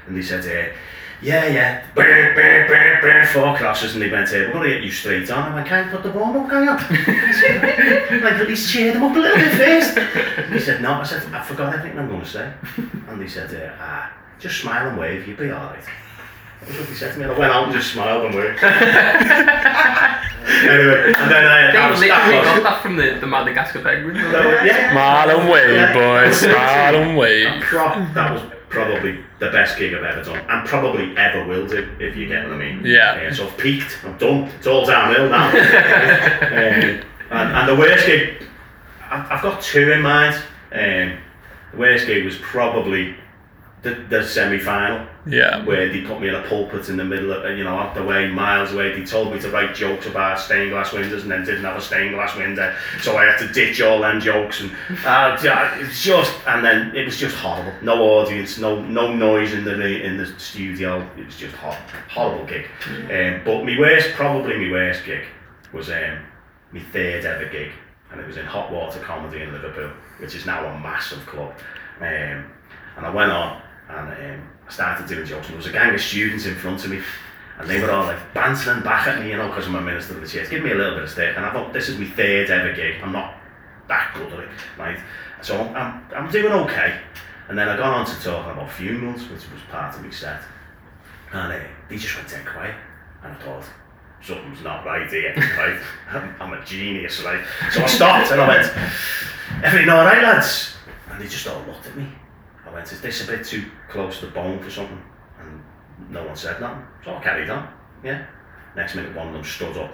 Speaker 6: And they said, uh, yeah, yeah, brr, brr, brr, brr, four crosses. And they went, uh, we're going to get you straight on. I went, can't put the warm up guy on? like, at least cheer them up a little bit first. He said, no. I said, I forgot everything I'm going to say. And they said, uh, ah, just smile and wave, you'll be alright. That's what he said to me. And I went out and just smiled and waved. anyway, and then I, I was,
Speaker 5: literally
Speaker 6: that
Speaker 5: got that from the, the Madagascar penguin.
Speaker 6: so, yeah.
Speaker 3: Smile and wave,
Speaker 6: Yeah.
Speaker 3: boys. Smile and
Speaker 6: And
Speaker 3: wave.
Speaker 6: pro- that was probably the best gig I've ever done, and probably ever will do, if you get what I mean.
Speaker 3: Yeah.
Speaker 6: so I've peaked. I'm done. It's all downhill now. um, and, and the worst gig, I've, I've got two in mind. Um, the worst gig was probably the, the semi-final
Speaker 3: Yeah.
Speaker 6: where they put me in a pulpit in the middle of, you know, out the way, miles away. They told me to write jokes about stained glass windows and then didn't have a stained glass window. So I had to ditch all them jokes and uh, it's just, and then it was just horrible. No audience, no no noise in the in the studio. It was just hor- horrible gig. Um, but my worst, probably my worst gig was um, my third ever gig. And it was in Hot Water Comedy in Liverpool, which is now a massive club. Um, and I went on and um, I started doing jokes, and there was a gang of students in front of me, and they were all like bantering back at me, you know, because I'm a minister of the church. Give me a little bit of stick, and I thought this is my third ever gig. I'm not that good at it, right? So I'm, I'm, I'm doing okay. And then I got on to talking about funerals, which was part of my set, and uh, they just went dead quiet, and I thought. Something's not right here, right? I'm, I'm a genius, right? So I stopped and I went, Everything all right, lads? And they just all looked at me. Went, is this a bit too close to the bone for something? And no one said nothing. So I carried on, yeah. Next minute, one of them stood up,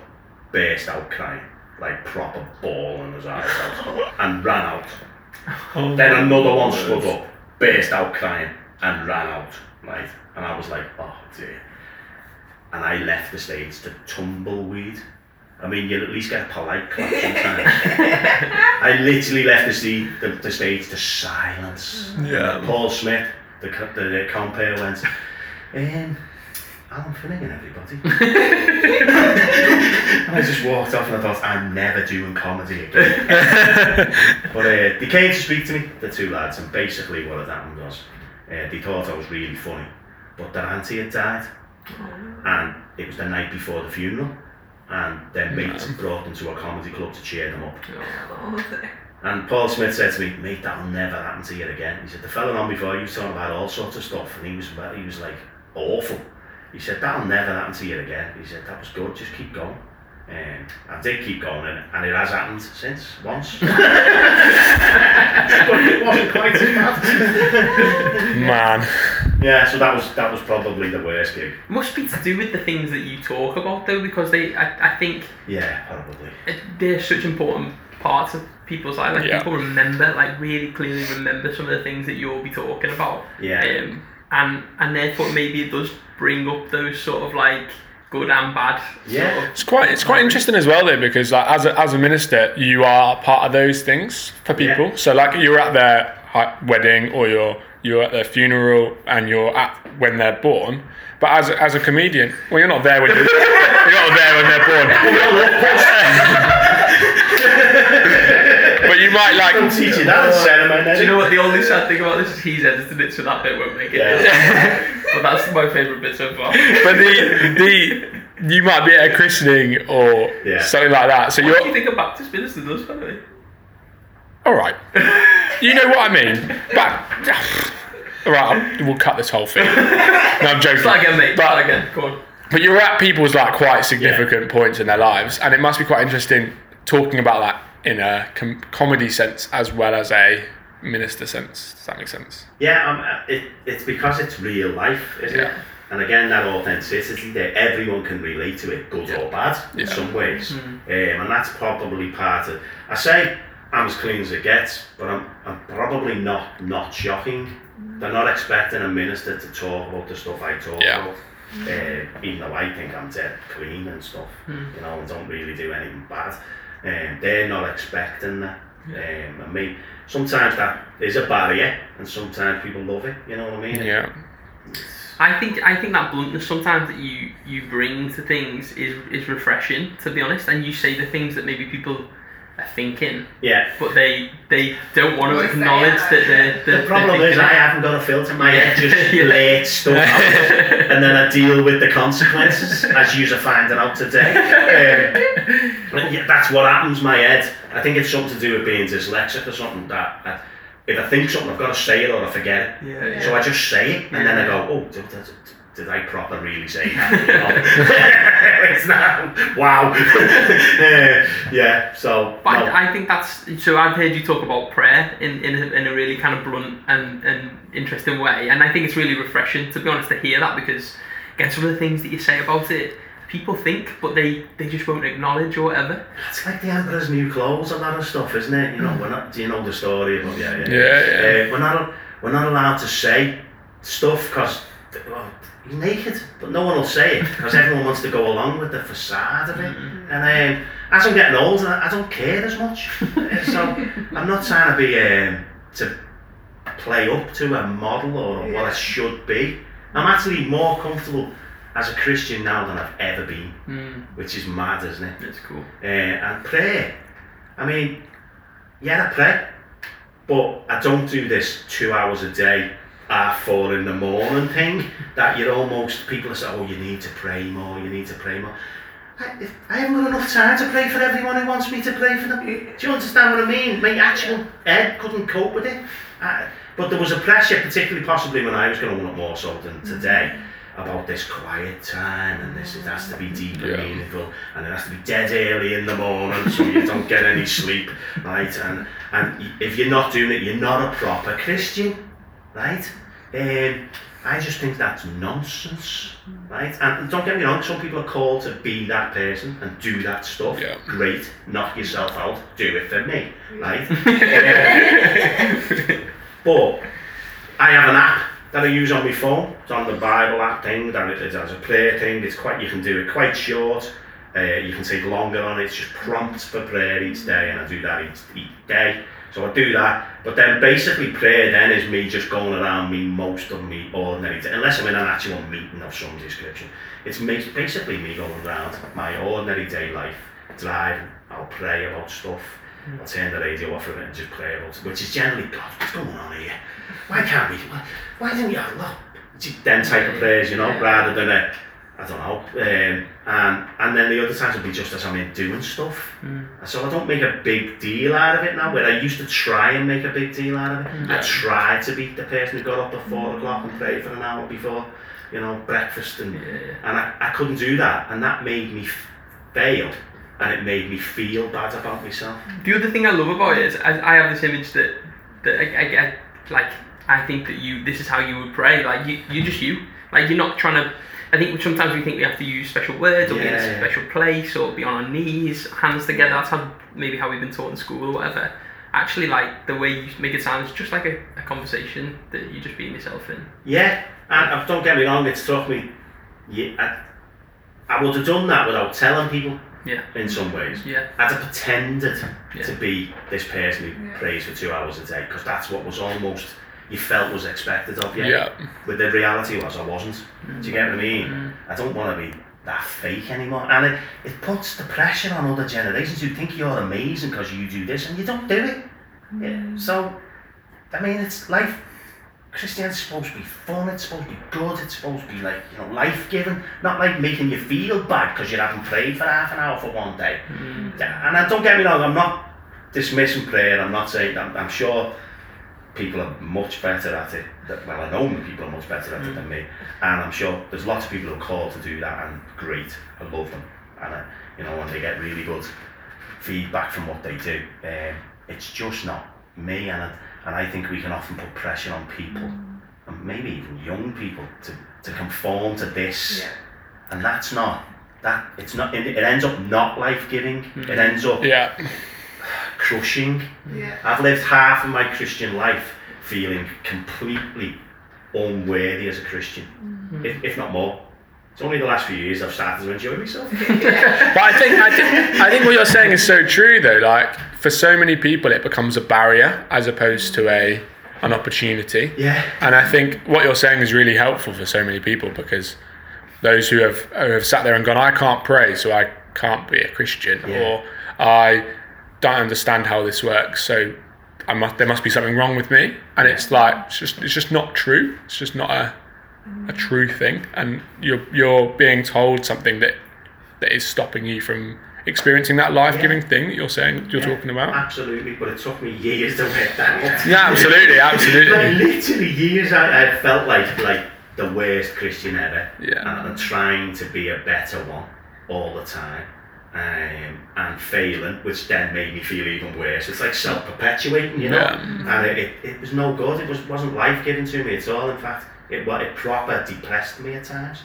Speaker 6: burst out crying, like proper bawling his eyes out, and ran out. Oh then another one stood up, burst out crying, and ran out, right? And I was like, oh dear. And I left the stage to tumbleweed. I mean, you'd at least get a polite clap sometimes. I literally left the, sta- the, the stage to silence.
Speaker 3: Yeah.
Speaker 6: Paul Smith, the, co- the, the compere, went, um, Alan Finnegan, everybody. and I just walked off and I thought, I'm never doing comedy again. but uh, they came to speak to me, the two lads, and basically what had happened was uh, they thought I was really funny, but their auntie had died, and it was the night before the funeral. And their mates brought them to a comedy club to cheer them up.
Speaker 4: Oh,
Speaker 6: And Paul Smith said to me, mate, that'll never happen to you again. He said, the fella on before, he was talking about all sorts of stuff, and he was, he was like, awful. He said, that'll never happen to you again. He said, that was good, just keep going. Um, I did keep going, and, and it has happened since, once. but it wasn't quite as bad.
Speaker 3: Man.
Speaker 6: yeah, so that was that was probably the worst gig.
Speaker 5: Must be to do with the things that you talk about though, because they, I, I think
Speaker 6: Yeah, probably.
Speaker 5: they're such important parts of people's life. Like
Speaker 3: Yeah.
Speaker 5: people remember, like really clearly remember some of the things that you'll be talking about.
Speaker 6: Yeah.
Speaker 5: Um, and and therefore maybe it does bring up those sort of like good and bad.
Speaker 6: Yeah.
Speaker 5: Sort of
Speaker 3: It's quite it's quite interesting as well though because like as a, as a minister you are part of those things for people.
Speaker 6: Yeah.
Speaker 3: So like you're at their wedding or you're you're at their funeral and you're at when they're born. But as a, as a comedian, well, you're not there when you're, you're not there when they're born. but you might like
Speaker 6: Don't teach you that in ceremony.
Speaker 5: Do you know what the only sad thing about this is he's edited it so that bit won't make it.
Speaker 6: Yeah.
Speaker 5: but that's my favourite bit so far.
Speaker 3: but the the you might be at a christening or
Speaker 6: Yeah.
Speaker 3: something like that. So
Speaker 5: What do you
Speaker 3: you're
Speaker 5: think a Baptist minister does, by the way?
Speaker 3: all right. You know what I mean. But all right, I'll- we'll cut this whole thing. No, I'm joking.
Speaker 5: Start again, mate.
Speaker 3: But-
Speaker 5: Start again. Go on.
Speaker 3: But you're at people's like quite significant points in their lives, and it must be quite interesting talking about that in a com- comedy sense as well as a minister sense. Does that make sense?
Speaker 6: Yeah, um, it, it's because it's real life, isn't it?
Speaker 3: Yeah.
Speaker 6: And again, that authenticity there, everyone can relate to it, good or bad, in some ways. Um, and that's probably part of. I say I'm as clean as it gets, but I'm, I'm probably not not shocking. They're not expecting a minister to talk about the stuff I talk
Speaker 3: Yeah.
Speaker 6: about. Uh, even though I think I'm dead clean and stuff, you know, and don't really do anything bad. Um, they're not expecting that. Um, and me, sometimes that is a barrier, and sometimes people love it. You know what I mean?
Speaker 3: Yeah.
Speaker 5: I think I think that bluntness sometimes that you you bring to things is is refreshing to be honest, and you say the things that maybe people are thinking,
Speaker 6: Yeah.
Speaker 5: but they they don't want to acknowledge that they're, they're
Speaker 6: The problem
Speaker 5: they're
Speaker 6: is I haven't got a filter. My head just
Speaker 5: Yeah.
Speaker 6: blurts stuff out, and then I deal with the consequences, as you're finding out today. Um, but yeah, that's what happens. My head. I think it's something to do with being dyslexic or something. That I, if I think something, I've got to say it or I forget it.
Speaker 5: Yeah, yeah.
Speaker 6: So I just say it, and then I go, "Oh, did, did, did I proper really say that?" You it's not. Wow. Uh, yeah. So.
Speaker 5: But
Speaker 6: no.
Speaker 5: I, I think that's so. I've heard you talk about prayer in in a, in a really kind of blunt and, and interesting way, and I think it's really refreshing to be honest to hear that because again, some of the things that you say about it, people think, but they they just won't acknowledge or whatever.
Speaker 6: It's like the Emperor's New Clothes, and lot of stuff, isn't it? You know, we're not. Do you know the story? About, yeah, yeah.
Speaker 3: Yeah, yeah.
Speaker 6: Uh, we're not. We're not allowed to say stuff because well, he's naked, but no one will say it because everyone wants to go along with the facade of it. And um, as I'm getting older, I I don't care as much. So I'm not trying to be um, to play up to a model or what it should be. I'm actually more comfortable as a Christian now than I've ever been,
Speaker 5: Mm,
Speaker 6: which is mad, isn't it?
Speaker 5: it's cool.
Speaker 6: uh, and pray. I mean, yeah, I pray, but I don't do this two hours a day, at four in the morning thing. That you're almost people say, oh, you need to pray more, you need to pray more. I, if- I haven't got enough time to pray for everyone who wants me to pray for them. Do you understand what I mean? My actual head couldn't cope with it. I, but there was a pressure, particularly possibly when I was going to want more so than mm-hmm. today, about this quiet time and this it has to be deep and
Speaker 3: Yeah.
Speaker 6: meaningful and it has to be dead early in the morning so you don't get any sleep, right? And and if you're not doing it, you're not a proper Christian, right? Um, I just think that's nonsense, right? And don't get me wrong, some people are called to be that person and do that stuff.
Speaker 3: Yeah.
Speaker 6: Great, knock yourself out, do it for me, right? but I have an app that I use on my phone. It's on the Bible app thing. That it, it has a prayer thing. It's quite. You can do it quite short. Uh, you can take longer on it. It's just prompts for prayer each day, and I do that each, each day. So I do that. But then basically prayer then is me just going around me most of me ordinary day, unless I'm in an actual meeting of some description. It's me, basically me going around my ordinary day life, driving. I'll pray about stuff. Hmm. I'll turn the radio off of it and just pray about it, which is generally God. What's going on here? Why can't we? Why, why don't you? Look, them type of prayers, you know, rather than a I don't know. Um, and and then the other times will be just as I'm in doing stuff. And So I don't make a big deal out of it now. Where I used to try and make a big deal out of it. I tried to be the person who got up at four o'clock and prayed for an hour before, you know, breakfast, and and I, I couldn't do that, and that made me fail, and it made me feel bad about myself.
Speaker 5: The other thing I love about it is I, I have this image that that I, I, I like. I think that you this is how you would pray. Like you, you're just you. Like you're not trying to. I think sometimes we think we have to use special words or be in a
Speaker 6: yeah.
Speaker 5: special place or be on our knees, hands together. That's how maybe how we've been taught in school or whatever. Actually, like the way you make it sound is just like a, a conversation that you're just being yourself in.
Speaker 6: Yeah, and uh, don't get me wrong, it's took me. Yeah, I, I would have done that without telling people
Speaker 5: Yeah.
Speaker 6: in some ways.
Speaker 5: Yeah.
Speaker 6: I'd have pretended
Speaker 5: Yeah.
Speaker 6: to be this person who
Speaker 4: Yeah.
Speaker 6: prays for two hours a day because that's what was almost you felt was expected of you.
Speaker 3: Yeah.
Speaker 6: But the reality was I wasn't. Do you get what I mean? Mm-hmm. I don't want to be that fake anymore. And it, it puts the pressure on other generations who think you're amazing because you do this and you don't do it. Yeah. Mm-hmm. So, I mean, it's life. Christianity's supposed to be fun, it's supposed to be good, it's supposed to be like, you know, life giving, not like making you feel bad because you haven't prayed for half an hour for one day. Mm-hmm. Yeah, And I don't get me wrong, I'm not dismissing prayer, I'm not saying, I'm, I'm sure people are much better at it. Well, I know people are much better at it than me, mm. and I'm sure there's lots of people who are called to do that, and great, I love them, and I, you know, when they get really good feedback from what they do, um, it's just not me, and I, and I think we can often put pressure on people, mm. and maybe even young people, to, to conform to this,
Speaker 4: Yeah.
Speaker 6: and that's not. That it's not. It, it ends up not life giving. It mm. ends up
Speaker 3: Yeah.
Speaker 6: Crushing.
Speaker 4: Yeah.
Speaker 6: I've lived half of my Christian life feeling completely unworthy as a Christian, mm-hmm. if, if not more. It's only the last few years I've started to enjoy myself.
Speaker 3: But I think, I think I think what you're saying is so true though. Like for so many people, it becomes a barrier as opposed to a an opportunity.
Speaker 6: yeah.
Speaker 3: And I think what you're saying is really helpful for so many people because those who have who have sat there and gone, I can't pray, so I can't be a Christian,
Speaker 6: Yeah.
Speaker 3: or I don't understand how this works, so I must there must be something wrong with me. And it's like it's just it's just not true. It's just not a a true thing, and you're you're being told something that that is stopping you from experiencing that life giving thing that you're saying you're
Speaker 6: Yeah,
Speaker 3: talking about.
Speaker 6: Absolutely, but it took me years to work that.
Speaker 3: Yeah, absolutely,
Speaker 6: like
Speaker 3: absolutely.
Speaker 6: literally years. I, I felt like like the worst Christian ever.
Speaker 3: Yeah.
Speaker 6: And I'm trying to be a better one all the time. Um, and failing, which then made me feel even worse. It's like self-perpetuating, you know.
Speaker 3: Yeah.
Speaker 6: And it, it, it was no good. It was wasn't life giving to me at all. In fact, it wa- it proper depressed me at times.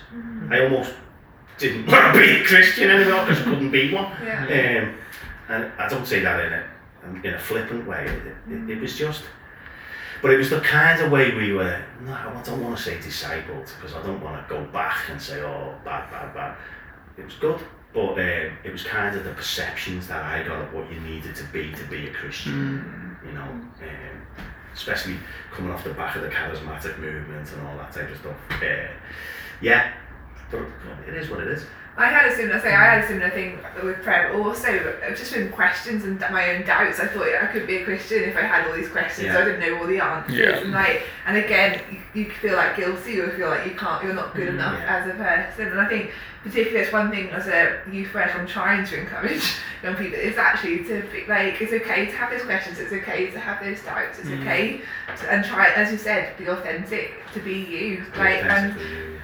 Speaker 6: I almost didn't want to be a Christian anymore because I couldn't be one.
Speaker 4: Yeah.
Speaker 6: Um, and I don't say that in a in a flippant way. It, it, it was just, but it was the kind of way we were. No, I don't want to say discipled because I don't want to go back and say, oh, bad, bad, bad. It was good, but um, it was kind of the perceptions that I got of what you needed to be to be a Christian. You know, um, especially coming off the back of the charismatic movement and all that type of stuff. Uh, yeah, but it is what it is.
Speaker 4: I had a similar thing. I had a similar thing with prayer, but also just with questions and my own doubts. I thought I couldn't be a Christian if I had all these questions.
Speaker 6: Yeah.
Speaker 4: I didn't know all the answers,
Speaker 3: Yeah.
Speaker 4: and like, and again, you, you feel like guilty or feel like you can't, you're not good enough
Speaker 6: Yeah.
Speaker 4: as a person. And I think particularly it's one thing as a youth worker I'm trying to encourage young people is actually to be like it's okay to have those questions. It's okay to have those doubts. It's okay to, and try, as you said, be authentic to be you. Like and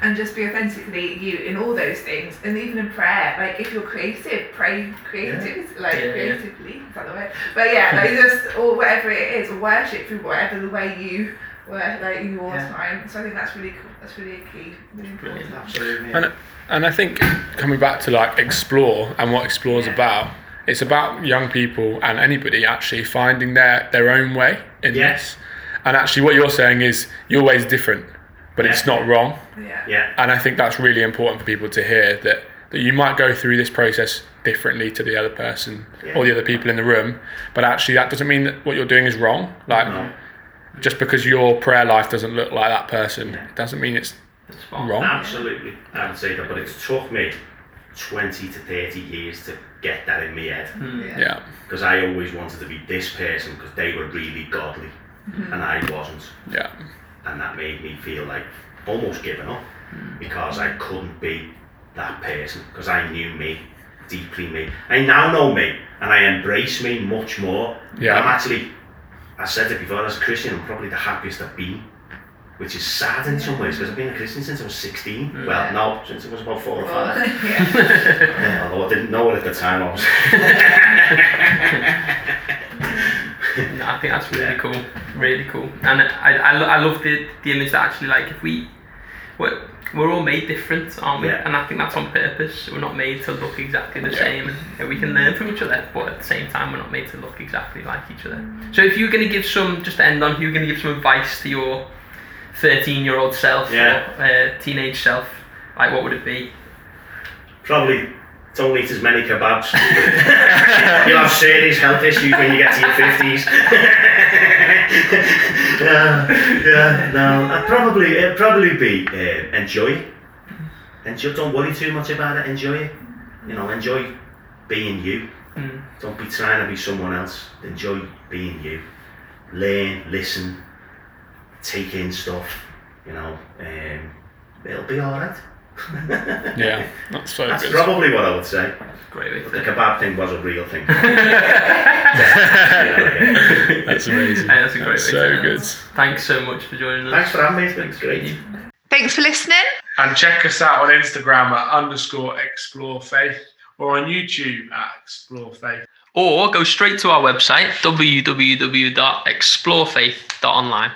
Speaker 4: and just be authentically you in all those things and even in prayer like if you're creative pray creative like
Speaker 5: Yeah, yeah.
Speaker 4: creatively is that the word but yeah like just or whatever it is worship through whatever the way you work like in your
Speaker 6: Yeah.
Speaker 4: time so I think that's really cool that's really key really important
Speaker 5: Brilliant.
Speaker 6: Absolutely. yeah.
Speaker 3: And and I think coming back to like explore and what explore is
Speaker 4: Yeah.
Speaker 3: about, it's about young people and anybody actually finding their their own way in
Speaker 6: Yeah.
Speaker 3: this. And actually, what you're saying is your way's different, but it's not wrong.
Speaker 4: yeah
Speaker 6: yeah.
Speaker 3: And I think that's really important for people to hear that that you might go through this process differently to the other person
Speaker 6: Yeah.
Speaker 3: or the other people in the room, but actually that doesn't mean that what you're doing is wrong. Like
Speaker 6: No.
Speaker 3: Just because your prayer life doesn't look like that person,
Speaker 6: Yeah.
Speaker 3: doesn't mean it's
Speaker 5: That's fine.
Speaker 3: wrong.
Speaker 6: Absolutely, I would say that, but it's took me 20 to 30 years to get that in my head. Hmm.
Speaker 4: yeah
Speaker 3: Yeah.
Speaker 6: Because I always wanted to be this person because they were really godly mm-hmm. and I wasn't.
Speaker 3: Yeah.
Speaker 6: And that made me feel like almost giving up hmm. because I couldn't be that person because I knew me deeply me. I now know me and I embrace me much more.
Speaker 3: Yeah.
Speaker 6: I'm actually, I said it before, as a Christian, I'm probably the happiest I've been. Which is sad in some ways because I've been a Christian since I was 16. Mm. Well, no, since I was about four or five.
Speaker 4: yeah.
Speaker 6: Yeah, although I didn't know it at the time. I was.
Speaker 5: No, I think that's really
Speaker 6: Yeah.
Speaker 5: cool, really cool, and I, I, lo- I love the, the image that actually like if we we're, we're all made different, aren't we?
Speaker 6: Yeah.
Speaker 5: And I think that's on purpose. We're not made to look exactly the same, and we can learn from each other, but at the same time, we're not made to look exactly like each other. So if you're going to give some, just to end on, if you're going to give some advice to your 13 year old self
Speaker 6: Yeah.
Speaker 5: or uh, teenage self, like what would it be?
Speaker 6: Probably don't eat as many kebabs. You'll have serious health issues when you get to your 50s. yeah, yeah, no. I'd probably, it'd probably be uh, enjoy it. Enjoy, don't worry too much about it, enjoy it. You know, enjoy being you.
Speaker 5: Mm.
Speaker 6: Don't be trying to be someone else. Enjoy being you. Learn, listen, take in stuff. You know, um, it'll be alright.
Speaker 3: Yeah, that's so
Speaker 6: That's
Speaker 3: good.
Speaker 6: probably what I would say.
Speaker 5: Great way
Speaker 6: But the kebab thing was a real thing.
Speaker 3: That's amazing.
Speaker 5: Hey, that's a great way
Speaker 3: That's so
Speaker 5: end.
Speaker 3: good.
Speaker 5: Thanks so much for joining us.
Speaker 6: Thanks for having me. It's been great.
Speaker 4: Thanks for listening.
Speaker 3: And check us out on Instagram at underscore explore faith or on YouTube at explore faith.
Speaker 5: Or go straight to our website www.explorefaith.online.